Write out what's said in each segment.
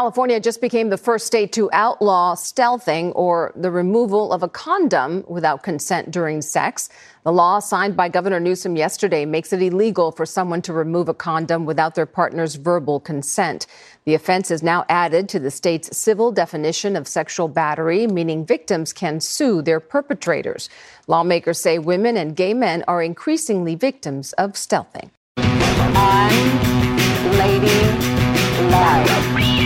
California just became the first state to outlaw stealthing or the removal of a condom without consent during sex. The law signed by Governor Newsom yesterday makes it illegal for someone to remove a condom without their partner's verbal consent. The offense is now added to the state's civil definition of sexual battery, meaning victims can sue their perpetrators. Lawmakers say women and gay men are increasingly victims of stealthing. I'm Lady Love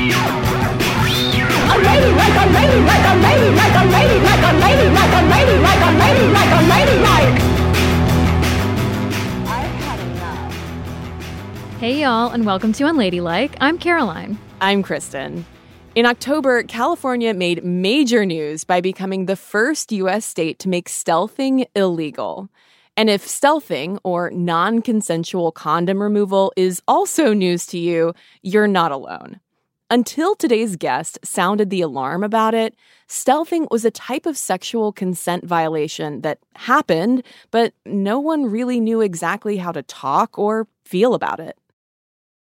Hey, y'all, and welcome to Unladylike. I'm Caroline. I'm Kristen. In October, California made major news by becoming the first U.S. state to make stealthing illegal. And if stealthing or non consensual condom removal is also news to you, you're not alone. Until today's guest sounded the alarm about it, stealthing was a type of sexual consent violation that happened, but no one really knew exactly how to talk or feel about it.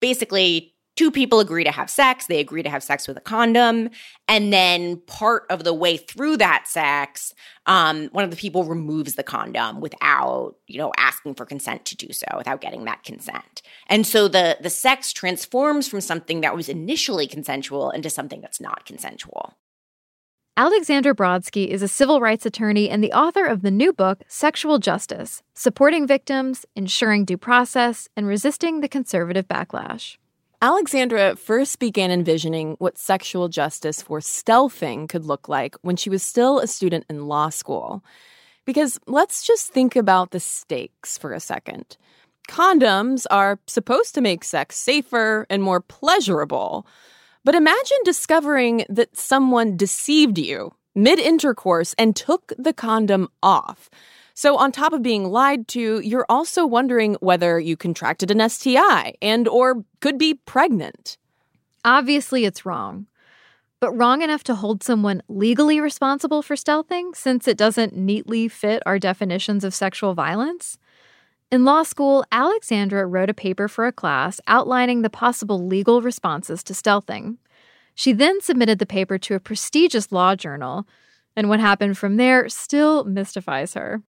Basically, two people agree to have sex, they agree to have sex with a condom, and then part of the way through that sex, um, one of the people removes the condom without, you know, asking for consent to do so, without getting that consent. And so the the sex transforms from something that was initially consensual into something that's not consensual. Alexandra Brodsky is a civil rights attorney and the author of the new book, Sexual Justice Supporting Victims, Ensuring Due Process, and Resisting the Conservative Backlash. Alexandra first began envisioning what sexual justice for stealthing could look like when she was still a student in law school. Because let's just think about the stakes for a second. Condoms are supposed to make sex safer and more pleasurable. But imagine discovering that someone deceived you mid intercourse and took the condom off. So on top of being lied to, you're also wondering whether you contracted an STI and or could be pregnant. Obviously it's wrong. But wrong enough to hold someone legally responsible for stealthing since it doesn't neatly fit our definitions of sexual violence? In law school, Alexandra wrote a paper for a class outlining the possible legal responses to stealthing. She then submitted the paper to a prestigious law journal, and what happened from there still mystifies her.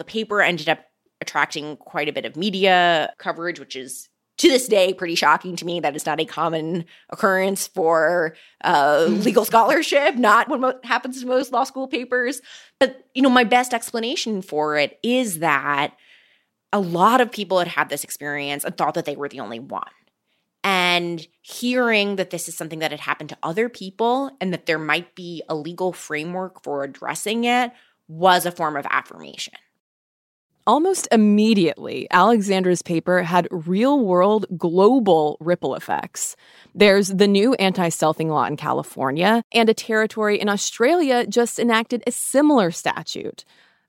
The paper ended up attracting quite a bit of media coverage, which is to this day pretty shocking to me. That is not a common occurrence for uh, legal scholarship, not what mo- happens to most law school papers. But you know, my best explanation for it is that a lot of people had had this experience and thought that they were the only one. And hearing that this is something that had happened to other people and that there might be a legal framework for addressing it was a form of affirmation. Almost immediately, Alexandra's paper had real world global ripple effects. There's the new anti stealthing law in California, and a territory in Australia just enacted a similar statute.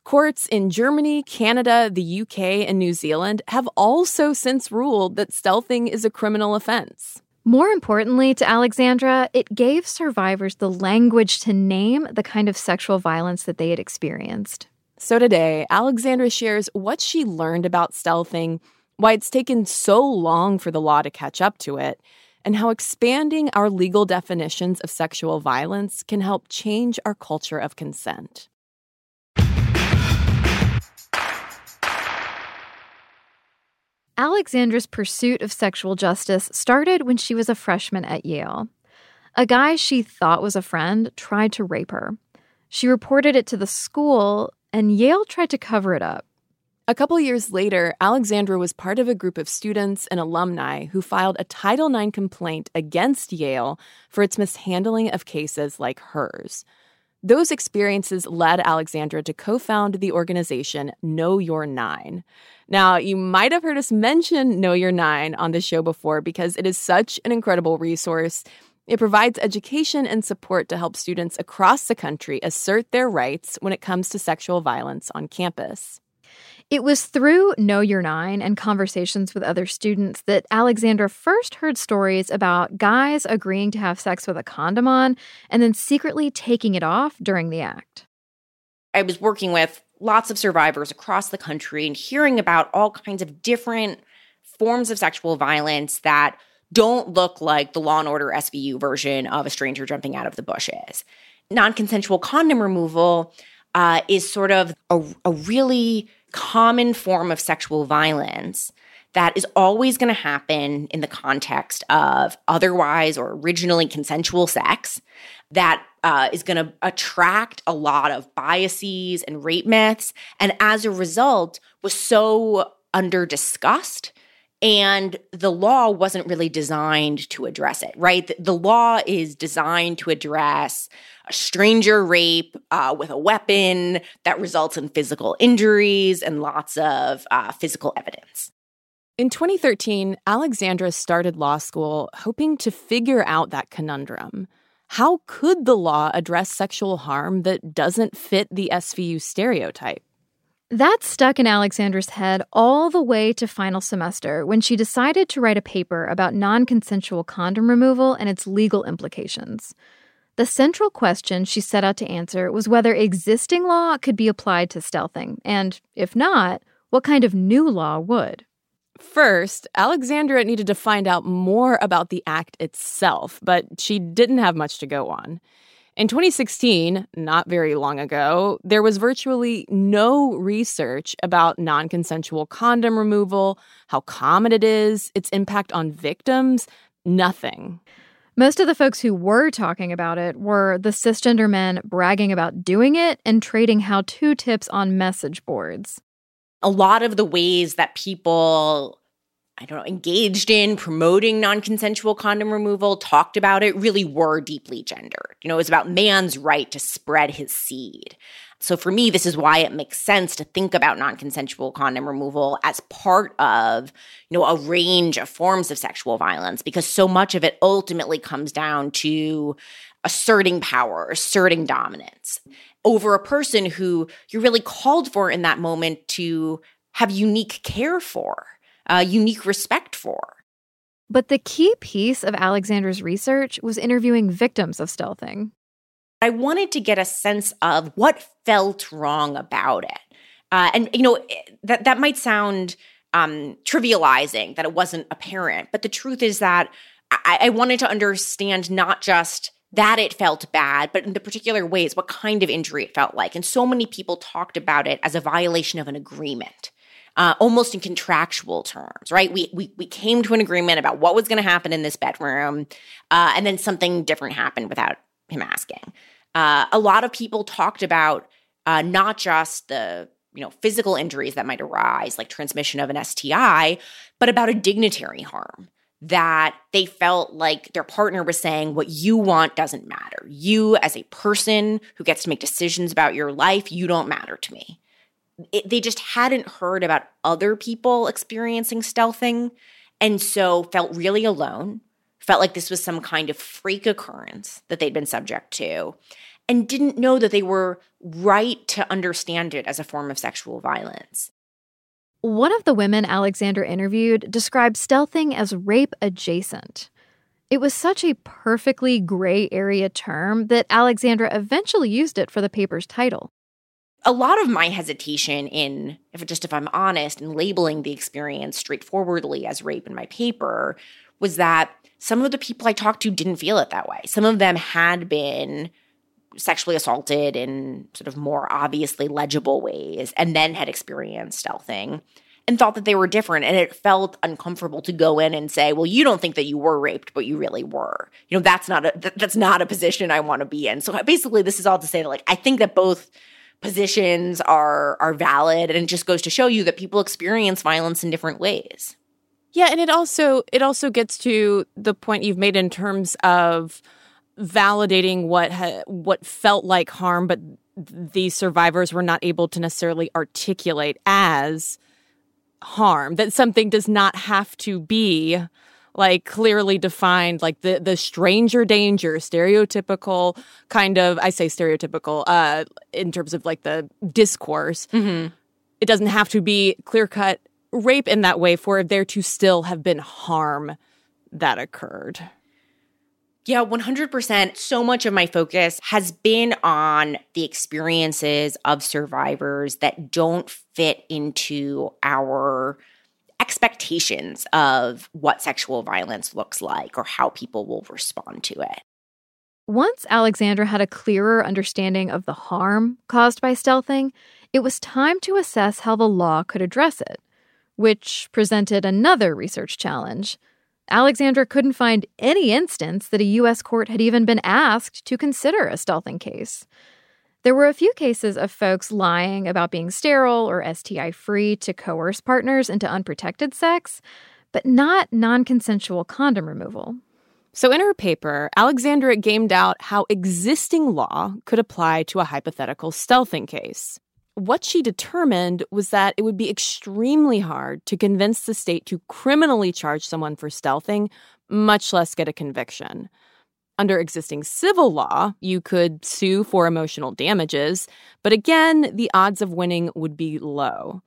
Courts in Germany, Canada, the UK, and New Zealand have also since ruled that stealthing is a criminal offense. More importantly to Alexandra, it gave survivors the language to name the kind of sexual violence that they had experienced. So today, Alexandra shares what she learned about stealthing, why it's taken so long for the law to catch up to it, and how expanding our legal definitions of sexual violence can help change our culture of consent. Alexandra's pursuit of sexual justice started when she was a freshman at Yale. A guy she thought was a friend tried to rape her. She reported it to the school, and Yale tried to cover it up. A couple years later, Alexandra was part of a group of students and alumni who filed a Title IX complaint against Yale for its mishandling of cases like hers. Those experiences led Alexandra to co found the organization Know Your IX. Now, you might have heard us mention Know Your IX on the show before because it is such an incredible resource. It provides education and support to help students across the country assert their rights when it comes to sexual violence on campus. It was through Know Your IX and conversations with other students that Alexandra first heard stories about guys agreeing to have sex with a condom on and then secretly taking it off during the act. I was working with lots of survivors across the country and hearing about all kinds of different forms of sexual violence that don't look like the Law and Order SVU version of a stranger jumping out of the bushes. Non consensual condom removal uh, is sort of a, a really common form of sexual violence that is always going to happen in the context of otherwise or originally consensual sex that uh, is going to attract a lot of biases and rape myths and as a result was so under discussed and the law wasn't really designed to address it right the, the law is designed to address a stranger rape uh, with a weapon that results in physical injuries and lots of uh, physical evidence in 2013, Alexandra started law school hoping to figure out that conundrum. How could the law address sexual harm that doesn't fit the SVU stereotype? That stuck in Alexandra's head all the way to final semester when she decided to write a paper about non consensual condom removal and its legal implications. The central question she set out to answer was whether existing law could be applied to stealthing, and if not, what kind of new law would. First, Alexandra needed to find out more about the act itself, but she didn't have much to go on. In 2016, not very long ago, there was virtually no research about non consensual condom removal, how common it is, its impact on victims, nothing. Most of the folks who were talking about it were the cisgender men bragging about doing it and trading how to tips on message boards a lot of the ways that people I don't know, engaged in promoting non consensual condom removal, talked about it, really were deeply gendered. You know, it was about man's right to spread his seed. So for me, this is why it makes sense to think about non consensual condom removal as part of, you know, a range of forms of sexual violence, because so much of it ultimately comes down to asserting power, asserting dominance over a person who you're really called for in that moment to have unique care for, uh, unique respect for. But the key piece of Alexandra's research was interviewing victims of stealthing. I wanted to get a sense of what felt wrong about it. Uh, and, you know, that, that might sound um, trivializing that it wasn't apparent, but the truth is that I, I wanted to understand not just that it felt bad, but in the particular ways, what kind of injury it felt like. And so many people talked about it as a violation of an agreement. Uh, almost in contractual terms, right? We we we came to an agreement about what was going to happen in this bedroom, uh, and then something different happened without him asking. Uh, a lot of people talked about uh, not just the you know physical injuries that might arise, like transmission of an STI, but about a dignitary harm that they felt like their partner was saying, What you want doesn't matter. You, as a person who gets to make decisions about your life, you don't matter to me. It, they just hadn't heard about other people experiencing stealthing and so felt really alone, felt like this was some kind of freak occurrence that they'd been subject to, and didn't know that they were right to understand it as a form of sexual violence. One of the women Alexandra interviewed described stealthing as rape adjacent. It was such a perfectly gray area term that Alexandra eventually used it for the paper's title. A lot of my hesitation in, if just if I'm honest, in labeling the experience straightforwardly as rape in my paper was that some of the people I talked to didn't feel it that way. Some of them had been sexually assaulted in sort of more obviously legible ways and then had experienced stealthing and thought that they were different. And it felt uncomfortable to go in and say well you don't think that you were raped but you really were. You know that's not a that's not a position i want to be in. So basically this is all to say that like i think that both positions are are valid and it just goes to show you that people experience violence in different ways yeah and it also it also gets to the point you've made in terms of validating what ha- what felt like harm, but these survivors were not able to necessarily articulate as harm. That something does not have to be like clearly defined, like the the stranger danger, stereotypical kind of. I say stereotypical uh, in terms of like the discourse. Mm-hmm. It doesn't have to be clear cut rape in that way for there to still have been harm that occurred. Yeah, 100%. So much of my focus has been on the experiences of survivors that don't fit into our expectations of what sexual violence looks like or how people will respond to it. Once Alexandra had a clearer understanding of the harm caused by stealthing, it was time to assess how the law could address it, which presented another research challenge. Alexandra couldn't find any instance that a U.S. court had even been asked to consider a stealthing case. There were a few cases of folks lying about being sterile or STI free to coerce partners into unprotected sex, but not non consensual condom removal. So, in her paper, Alexandra gamed out how existing law could apply to a hypothetical stealthing case what she determined was that it would be extremely hard to convince the state to criminally charge someone for stealthing, much less get a conviction. Under existing civil law, you could sue for emotional damages, but again, the odds of winning would be low.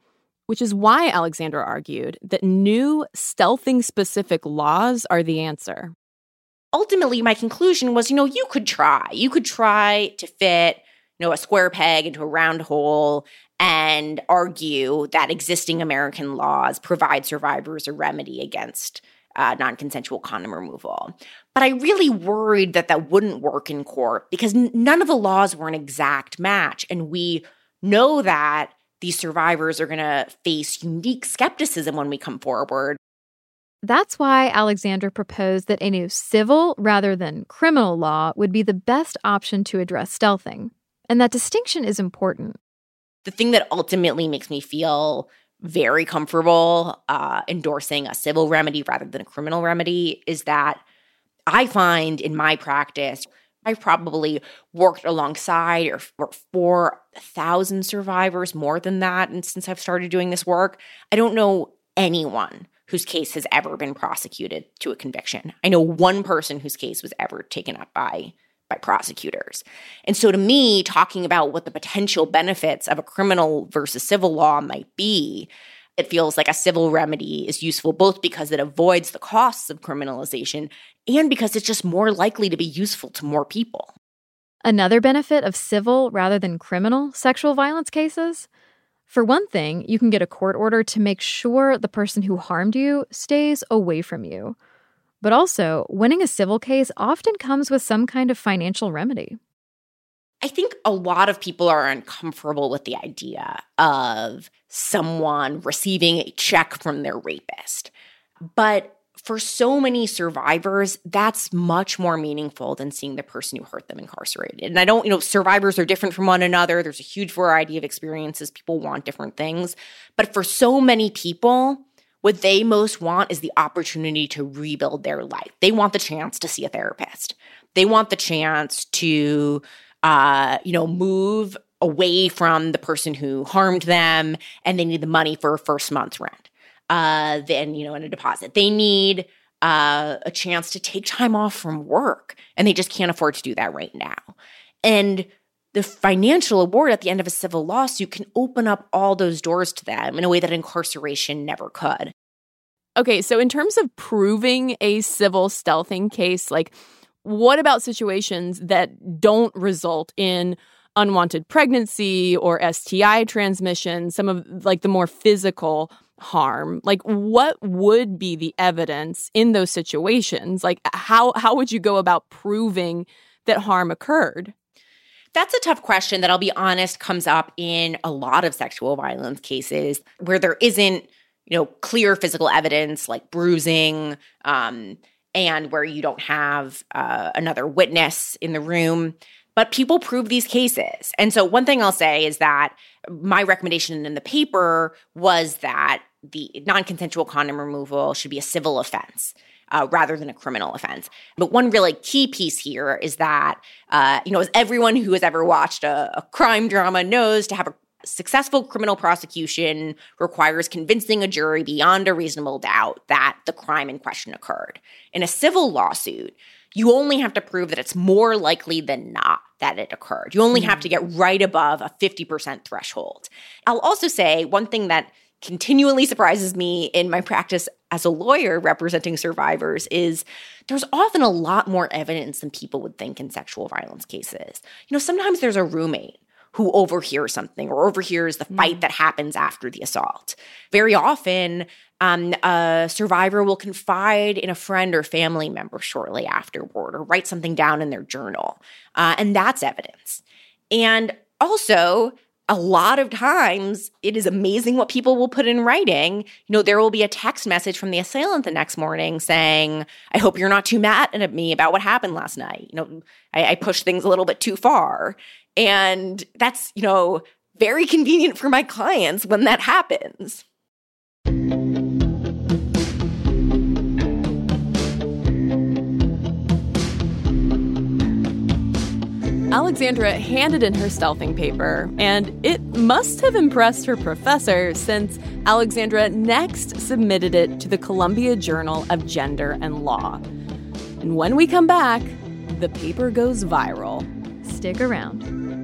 Which is why Alexandra argued that new stealthing specific laws are the answer. Ultimately, my conclusion was you know, you could try. You could try to fit you know, a square peg into a round hole and argue that existing American laws provide survivors a remedy against uh, non consensual condom removal. But I really worried that that wouldn't work in court because n- none of the laws were an exact match. And we know that these survivors are going to face unique skepticism when we come forward. That's why Alexandra proposed that a new civil rather than criminal law would be the best option to address stealthing. And that distinction is important. The thing that ultimately makes me feel very comfortable uh, endorsing a civil remedy rather than a criminal remedy is that I find in my practice, I've probably worked alongside or, or for a thousand survivors, more than that. And since I've started doing this work, I don't know anyone whose case has ever been prosecuted to a conviction. I know one person whose case was ever taken up by by prosecutors. And so to me, talking about what the potential benefits of a criminal versus civil law might be, it feels like a civil remedy is useful both because it avoids the costs of criminalization and because it's just more likely to be useful to more people. Another benefit of civil rather than criminal sexual violence cases? For one thing, you can get a court order to make sure the person who harmed you stays away from you but also, winning a civil case often comes with some kind of financial remedy. I think a lot of people are uncomfortable with the idea of someone receiving a check from their rapist. But for so many survivors, that's much more meaningful than seeing the person who hurt them incarcerated. And I don't, you know, survivors are different from one another. There's a huge variety of experiences. People want different things. But for so many people, what they most want is the opportunity to rebuild their life. They want the chance to see a therapist. They want the chance to, uh, you know, move away from the person who harmed them, and they need the money for a first month's rent. Uh, then you know, in a deposit, they need uh, a chance to take time off from work, and they just can't afford to do that right now. And the financial award at the end of a civil lawsuit can open up all those doors to them in a way that incarceration never could. Okay, so in terms of proving a civil stealthing case, like what about situations that don't result in unwanted pregnancy or STI transmission, some of like the more physical harm? Like what would be the evidence in those situations? Like how how would you go about proving that harm occurred? That's a tough question that I'll be honest comes up in a lot of sexual violence cases where there isn't, you know, clear physical evidence like bruising, um, and where you don't have uh, another witness in the room. But people prove these cases. And so, one thing I'll say is that my recommendation in the paper was that the non consensual condom removal should be a civil offense uh, rather than a criminal offense. But one really key piece here is that, uh, you know, as everyone who has ever watched a, a crime drama knows, to have a successful criminal prosecution requires convincing a jury beyond a reasonable doubt that the crime in question occurred. In a civil lawsuit, you only have to prove that it's more likely than not that it occurred. You only mm. have to get right above a 50% threshold. I'll also say one thing that continually surprises me in my practice as a lawyer representing survivors is there's often a lot more evidence than people would think in sexual violence cases. You know, sometimes there's a roommate who overhears something or overhears the fight that happens after the assault. Very often, um, a survivor will confide in a friend or family member shortly afterward or write something down in their journal. Uh, and that's evidence. And also, a lot of times it is amazing what people will put in writing. You know, there will be a text message from the assailant the next morning saying, I hope you're not too mad at me about what happened last night. You know, I, I pushed things a little bit too far. And that's, you know, very convenient for my clients when that happens. Alexandra handed in her stealthing paper, and it must have impressed her professor since Alexandra next submitted it to the Columbia Journal of Gender and Law. And when we come back, the paper goes viral. Stick around.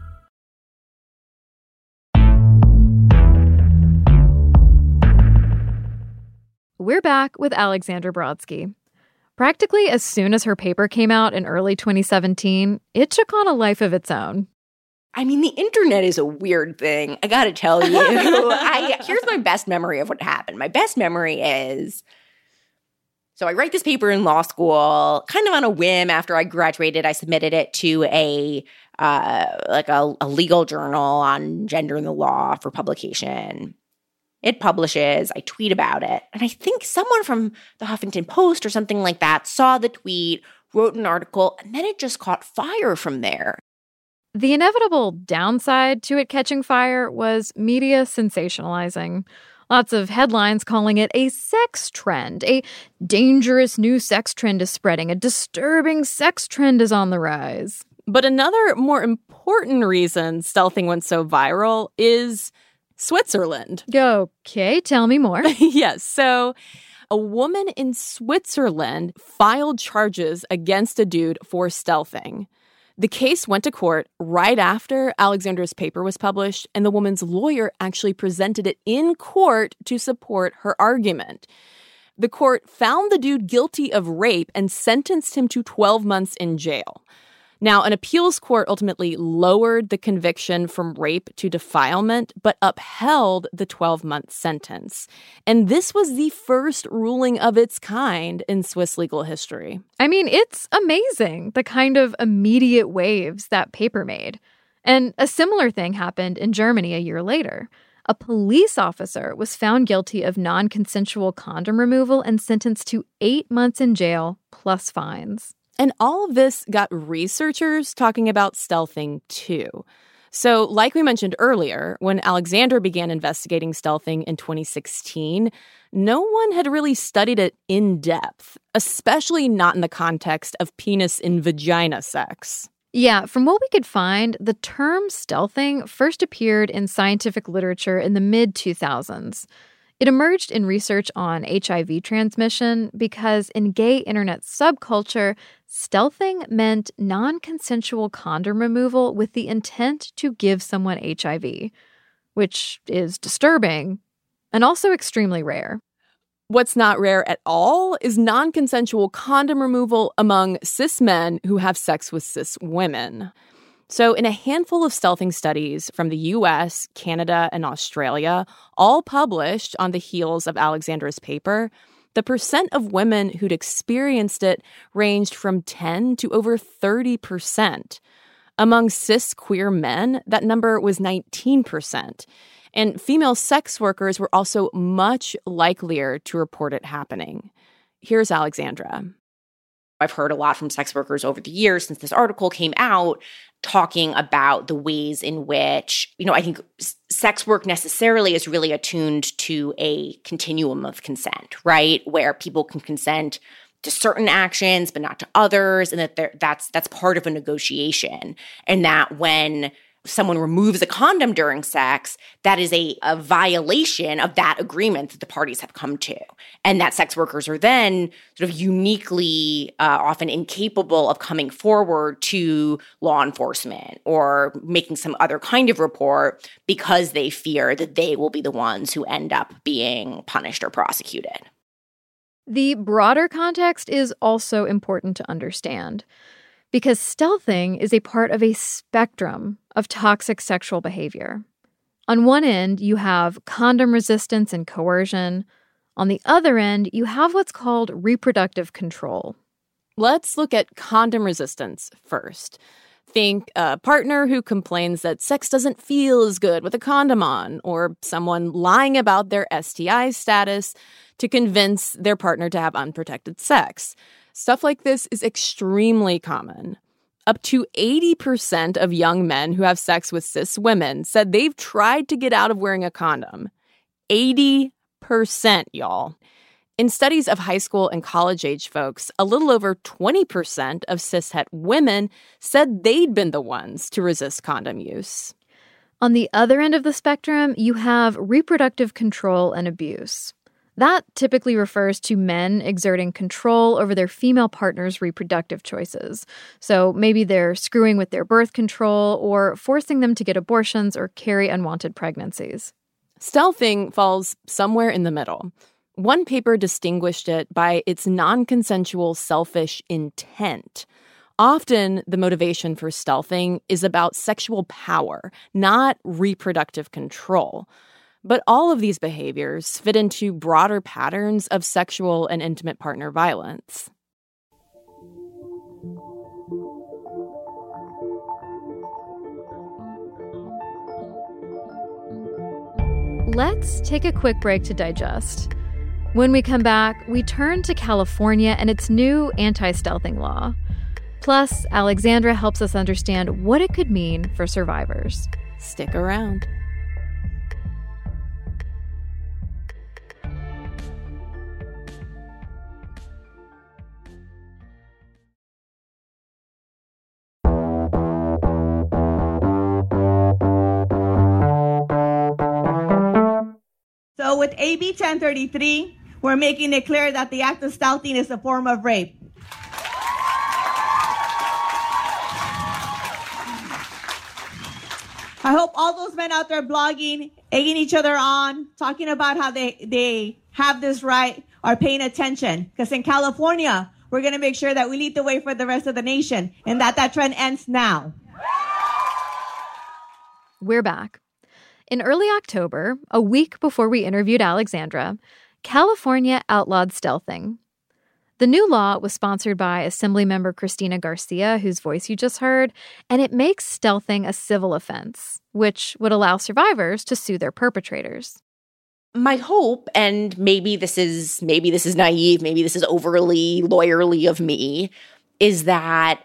We're back with Alexandra Brodsky. Practically as soon as her paper came out in early 2017, it took on a life of its own. I mean, the internet is a weird thing. I gotta tell you. I, here's my best memory of what happened. My best memory is so I write this paper in law school, kind of on a whim. After I graduated, I submitted it to a uh, like a, a legal journal on gender in the law for publication. It publishes. I tweet about it, and I think someone from the Huffington Post or something like that saw the tweet, wrote an article, and then it just caught fire from there. The inevitable downside to it catching fire was media sensationalizing. Lots of headlines calling it a sex trend. A dangerous new sex trend is spreading. A disturbing sex trend is on the rise. But another more important reason stealthing went so viral is Switzerland. Okay, tell me more. yes. So a woman in Switzerland filed charges against a dude for stealthing. The case went to court right after Alexandra's paper was published, and the woman's lawyer actually presented it in court to support her argument. The court found the dude guilty of rape and sentenced him to 12 months in jail. Now, an appeals court ultimately lowered the conviction from rape to defilement, but upheld the 12 month sentence. And this was the first ruling of its kind in Swiss legal history. I mean, it's amazing the kind of immediate waves that paper made. And a similar thing happened in Germany a year later. A police officer was found guilty of non consensual condom removal and sentenced to eight months in jail plus fines. And all of this got researchers talking about stealthing too. So, like we mentioned earlier, when Alexandra began investigating stealthing in 2016, no one had really studied it in depth, especially not in the context of penis in vagina sex. Yeah, from what we could find, the term stealthing first appeared in scientific literature in the mid 2000s. It emerged in research on HIV transmission because in gay internet subculture, stealthing meant non consensual condom removal with the intent to give someone HIV, which is disturbing and also extremely rare. What's not rare at all is non consensual condom removal among cis men who have sex with cis women. So, in a handful of stealthing studies from the US, Canada, and Australia, all published on the heels of Alexandra's paper, the percent of women who'd experienced it ranged from 10 to over 30%. Among cis queer men, that number was 19%. And female sex workers were also much likelier to report it happening. Here's Alexandra. I've heard a lot from sex workers over the years since this article came out talking about the ways in which, you know, I think sex work necessarily is really attuned to a continuum of consent, right? Where people can consent to certain actions but not to others and that that's that's part of a negotiation and that when someone removes a condom during sex, that is a, a violation of that agreement that the parties have come to. And that sex workers are then sort of uniquely, uh, often incapable of coming forward to law enforcement or making some other kind of report because they fear that they will be the ones who end up being punished or prosecuted. The broader context is also important to understand because stealthing is a part of a spectrum of toxic sexual behavior. On one end, you have condom resistance and coercion. On the other end, you have what's called reproductive control. Let's look at condom resistance first. Think a partner who complains that sex doesn't feel as good with a condom on, or someone lying about their STI status to convince their partner to have unprotected sex. Stuff like this is extremely common. Up to 80% of young men who have sex with cis women said they've tried to get out of wearing a condom. 80%, y'all. In studies of high school and college age folks, a little over 20% of cishet women said they'd been the ones to resist condom use. On the other end of the spectrum, you have reproductive control and abuse. That typically refers to men exerting control over their female partner's reproductive choices. So maybe they're screwing with their birth control or forcing them to get abortions or carry unwanted pregnancies. Stealthing falls somewhere in the middle. One paper distinguished it by its non consensual, selfish intent. Often, the motivation for stealthing is about sexual power, not reproductive control. But all of these behaviors fit into broader patterns of sexual and intimate partner violence. Let's take a quick break to digest. When we come back, we turn to California and its new anti stealthing law. Plus, Alexandra helps us understand what it could mean for survivors. Stick around. AB 1033, we're making it clear that the act of stealthing is a form of rape. I hope all those men out there blogging, egging each other on, talking about how they, they have this right are paying attention. Because in California, we're going to make sure that we lead the way for the rest of the nation and that that trend ends now. We're back. In early October, a week before we interviewed Alexandra, California outlawed stealthing. The new law was sponsored by Assemblymember Cristina Garcia, whose voice you just heard, and it makes stealthing a civil offense, which would allow survivors to sue their perpetrators. My hope, and maybe this is maybe this is naive, maybe this is overly lawyerly of me, is that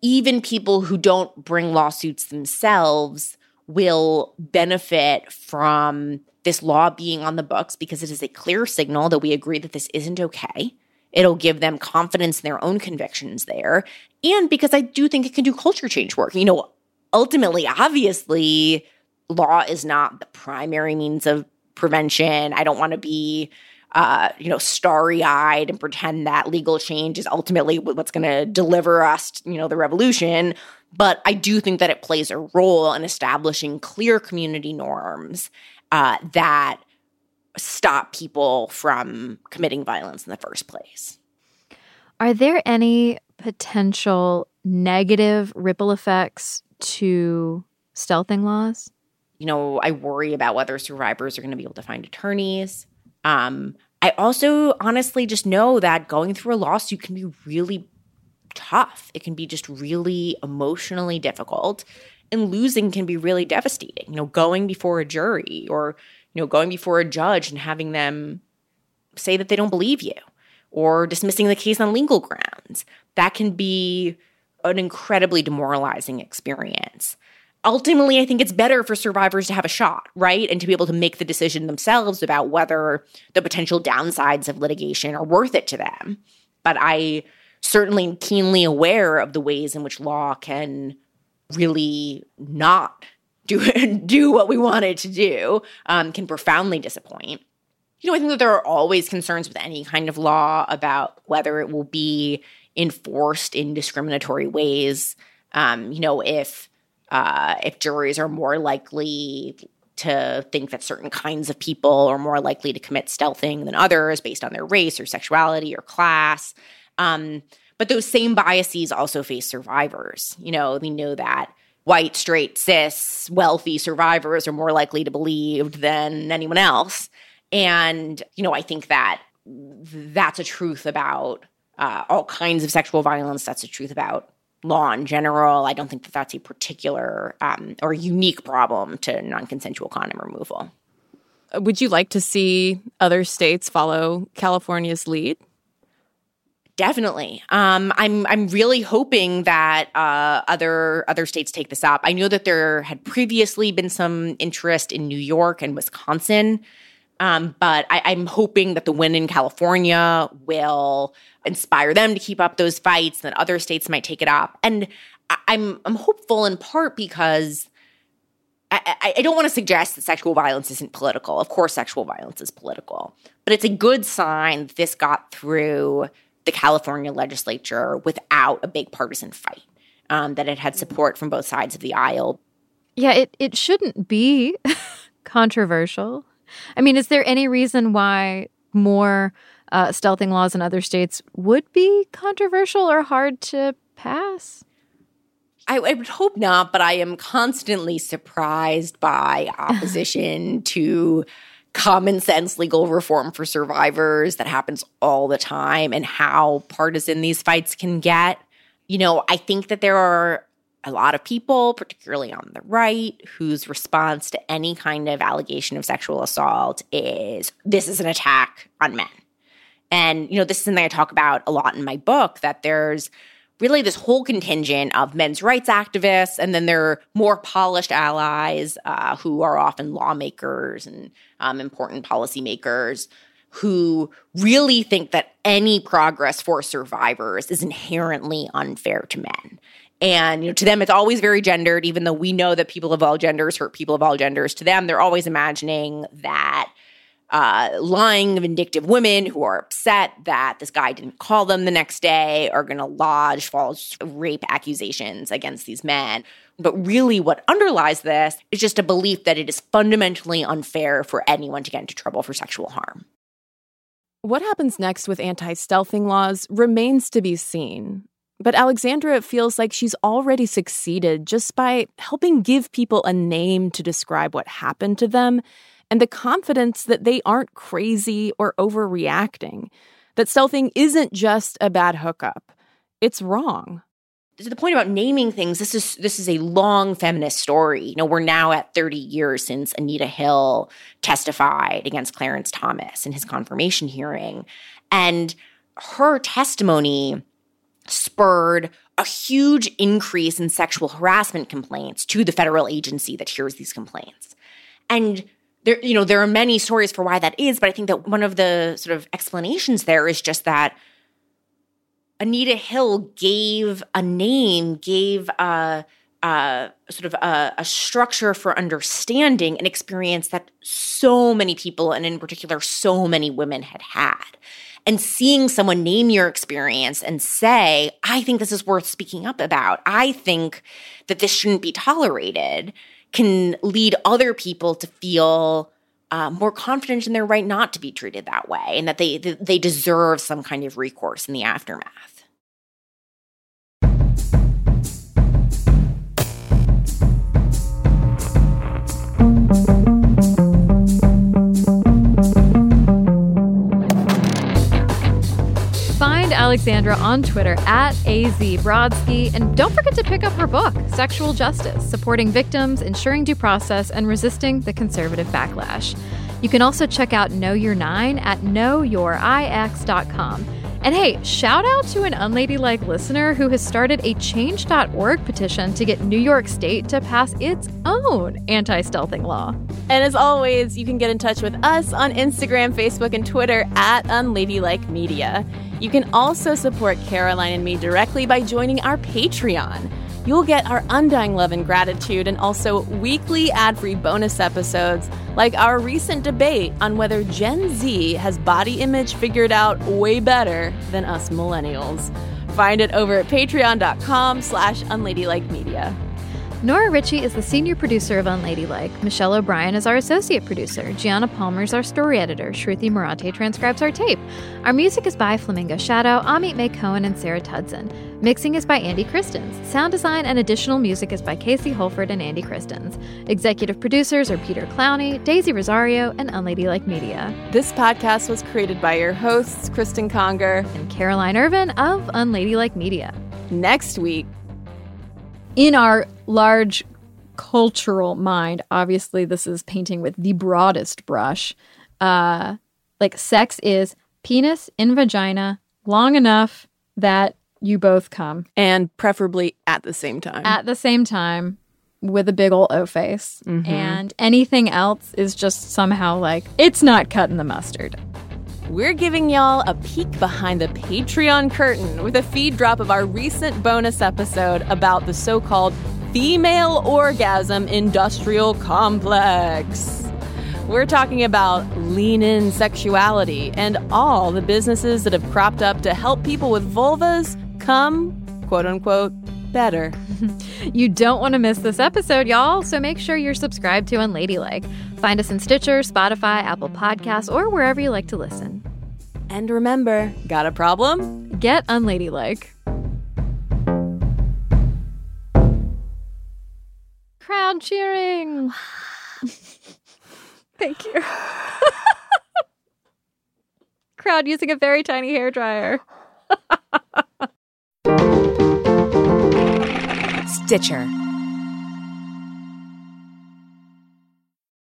even people who don't bring lawsuits themselves will benefit from this law being on the books because it is a clear signal that we agree that this isn't okay. It'll give them confidence in their own convictions there. And because I do think it can do culture change work. You know, ultimately, obviously, law is not the primary means of prevention. I don't want to be uh, you know, starry eyed and pretend that legal change is ultimately what's going to deliver us, you know, the revolution. But I do think that it plays a role in establishing clear community norms uh, that stop people from committing violence in the first place. Are there any potential negative ripple effects to stealthing laws? You know, I worry about whether survivors are going to be able to find attorneys. Um, I also honestly just know that going through a lawsuit can be really tough. It can be just really emotionally difficult. And losing can be really devastating. You know, going before a jury or, you know, going before a judge and having them say that they don't believe you or dismissing the case on legal grounds. That can be an incredibly demoralizing experience. Ultimately, I think it's better for survivors to have a shot, right? And to be able to make the decision themselves about whether the potential downsides of litigation are worth it to them. But I certainly keenly aware of the ways in which law can really not do do what we want it to do, um, can profoundly disappoint. You know, I think that there are always concerns with any kind of law about whether it will be enforced in discriminatory ways. Um, you know, if uh, if juries are more likely to think that certain kinds of people are more likely to commit stealthing than others based on their race or sexuality or class. Um, but those same biases also face survivors. You know, we know that white, straight, cis, wealthy survivors are more likely to believe than anyone else. And, you know, I think that that's a truth about uh, all kinds of sexual violence. That's a truth about law in general. I don't think that that's a particular um, or unique problem to non consensual condom removal. Would you like to see other states follow California's lead? Definitely. Um, I'm I'm really hoping that uh, other other states take this up. I know that there had previously been some interest in New York and Wisconsin, um, but I, I'm hoping that the win in California will inspire them to keep up those fights. and That other states might take it up, and I, I'm I'm hopeful in part because. I, I, don't want to suggest that sexual violence isn't political. Of course, sexual violence is political, but it's a good sign this got through the California legislature without a big partisan fight, um, that it had support from both sides of the aisle. Yeah, it, it shouldn't be controversial. I mean, is there any reason why more uh, stealthing laws in other states would be controversial or hard to pass? I, I, would hope not, but I am constantly surprised by opposition to common sense legal reform for survivors that happens all the time and how partisan these fights can get. You know, I think that there are a lot of people, particularly on the right, whose response to any kind of allegation of sexual assault is this is an attack on men. And, you know, this is something I talk about a lot in my book that there's really this whole contingent of men's rights activists, and then their more polished allies uh, who are often lawmakers and um, important policymakers who really think that any progress for survivors is inherently unfair to men. And you know, to them, it's always very gendered, even though we know that people of all genders hurt people of all genders. To them, they're always imagining that uh, lying, vindictive women who are upset that this guy didn't call them the next day are going to lodge false rape accusations against these men. But really, what underlies this is just a belief that it is fundamentally unfair for anyone to get into trouble for sexual harm. What happens next with anti stealthing laws remains to be seen. But Alexandra feels like she's already succeeded just by helping give people a name to describe what happened to them and the confidence that they aren't crazy or overreacting, that stealthing isn't just a bad hookup. It's wrong. To the point about naming things, this is this is a long feminist story. You know, we're now at 30 years since Anita Hill testified against Clarence Thomas in his confirmation hearing. And her testimony spurred a huge increase in sexual harassment complaints to the federal agency that hears these complaints. And there you know there are many stories for why that is but i think that one of the sort of explanations there is just that anita hill gave a name gave a, a sort of a, a, structure for understanding an experience that so many people and in particular so many women had had. And seeing someone name your experience and say i think this is worth speaking up about. I think that this shouldn't be tolerated can lead other people to feel uh, more confident in their right not to be treated that way and that they they deserve some kind of recourse in the aftermath. Alexandra on Twitter at AZBrodsky. And don't forget to pick up her book, Sexual Justice Supporting Victims, Ensuring Due Process, and Resisting the Conservative Backlash. You can also check out Know Your IX at knowyourix.com. And hey, shout out to an unladylike listener who has started a change.org petition to get New York State to pass its own anti stealthing law. And as always, you can get in touch with us on Instagram, Facebook, and Twitter at Unladylike Media. You can also support Caroline and me directly by joining our Patreon. You'll get our undying love and gratitude and also weekly ad free bonus episodes like our recent debate on whether Gen Z has body image figured out way better than us millennials. Find it over at patreon.com slash unladylike. Nora Ritchie is the senior producer of Unladylike. Michelle O'Brien is our associate producer. Gianna Palmer is our story editor. Shruti Marate transcribes our tape. Our music is by Flamingo Shadow, Amit May Cohen, and Sarah Tudson. Mixing is by Andy Christens. Sound design and additional music is by Casey Holford and Andy Christens. Executive producers are Peter Clowney, Daisy Rosario, and Unladylike Media. This podcast was created by your hosts, Cristen Conger and Caroline Ervin of Unladylike Media. Next week, in our large cultural mind, obviously this is painting with the broadest brush. Uh, like sex is penis in vagina long enough that you both come. And preferably at the same time. At the same time with a big old O face. Mm-hmm. And anything else is just somehow like, it's not cutting the mustard. We're giving y'all a peek behind the Patreon curtain with a feed drop of our recent bonus episode about the so called female orgasm industrial complex. We're talking about lean in sexuality and all the businesses that have cropped up to help people with vulvas come, quote unquote, better. you don't want to miss this episode, y'all, so make sure you're subscribed to Unladylike. Find us in Stitcher, Spotify, Apple Podcasts, or wherever you like to listen. And remember, got a problem? Get unladylike. Crowd cheering. Thank you. Crowd using a very tiny hair dryer. Stitcher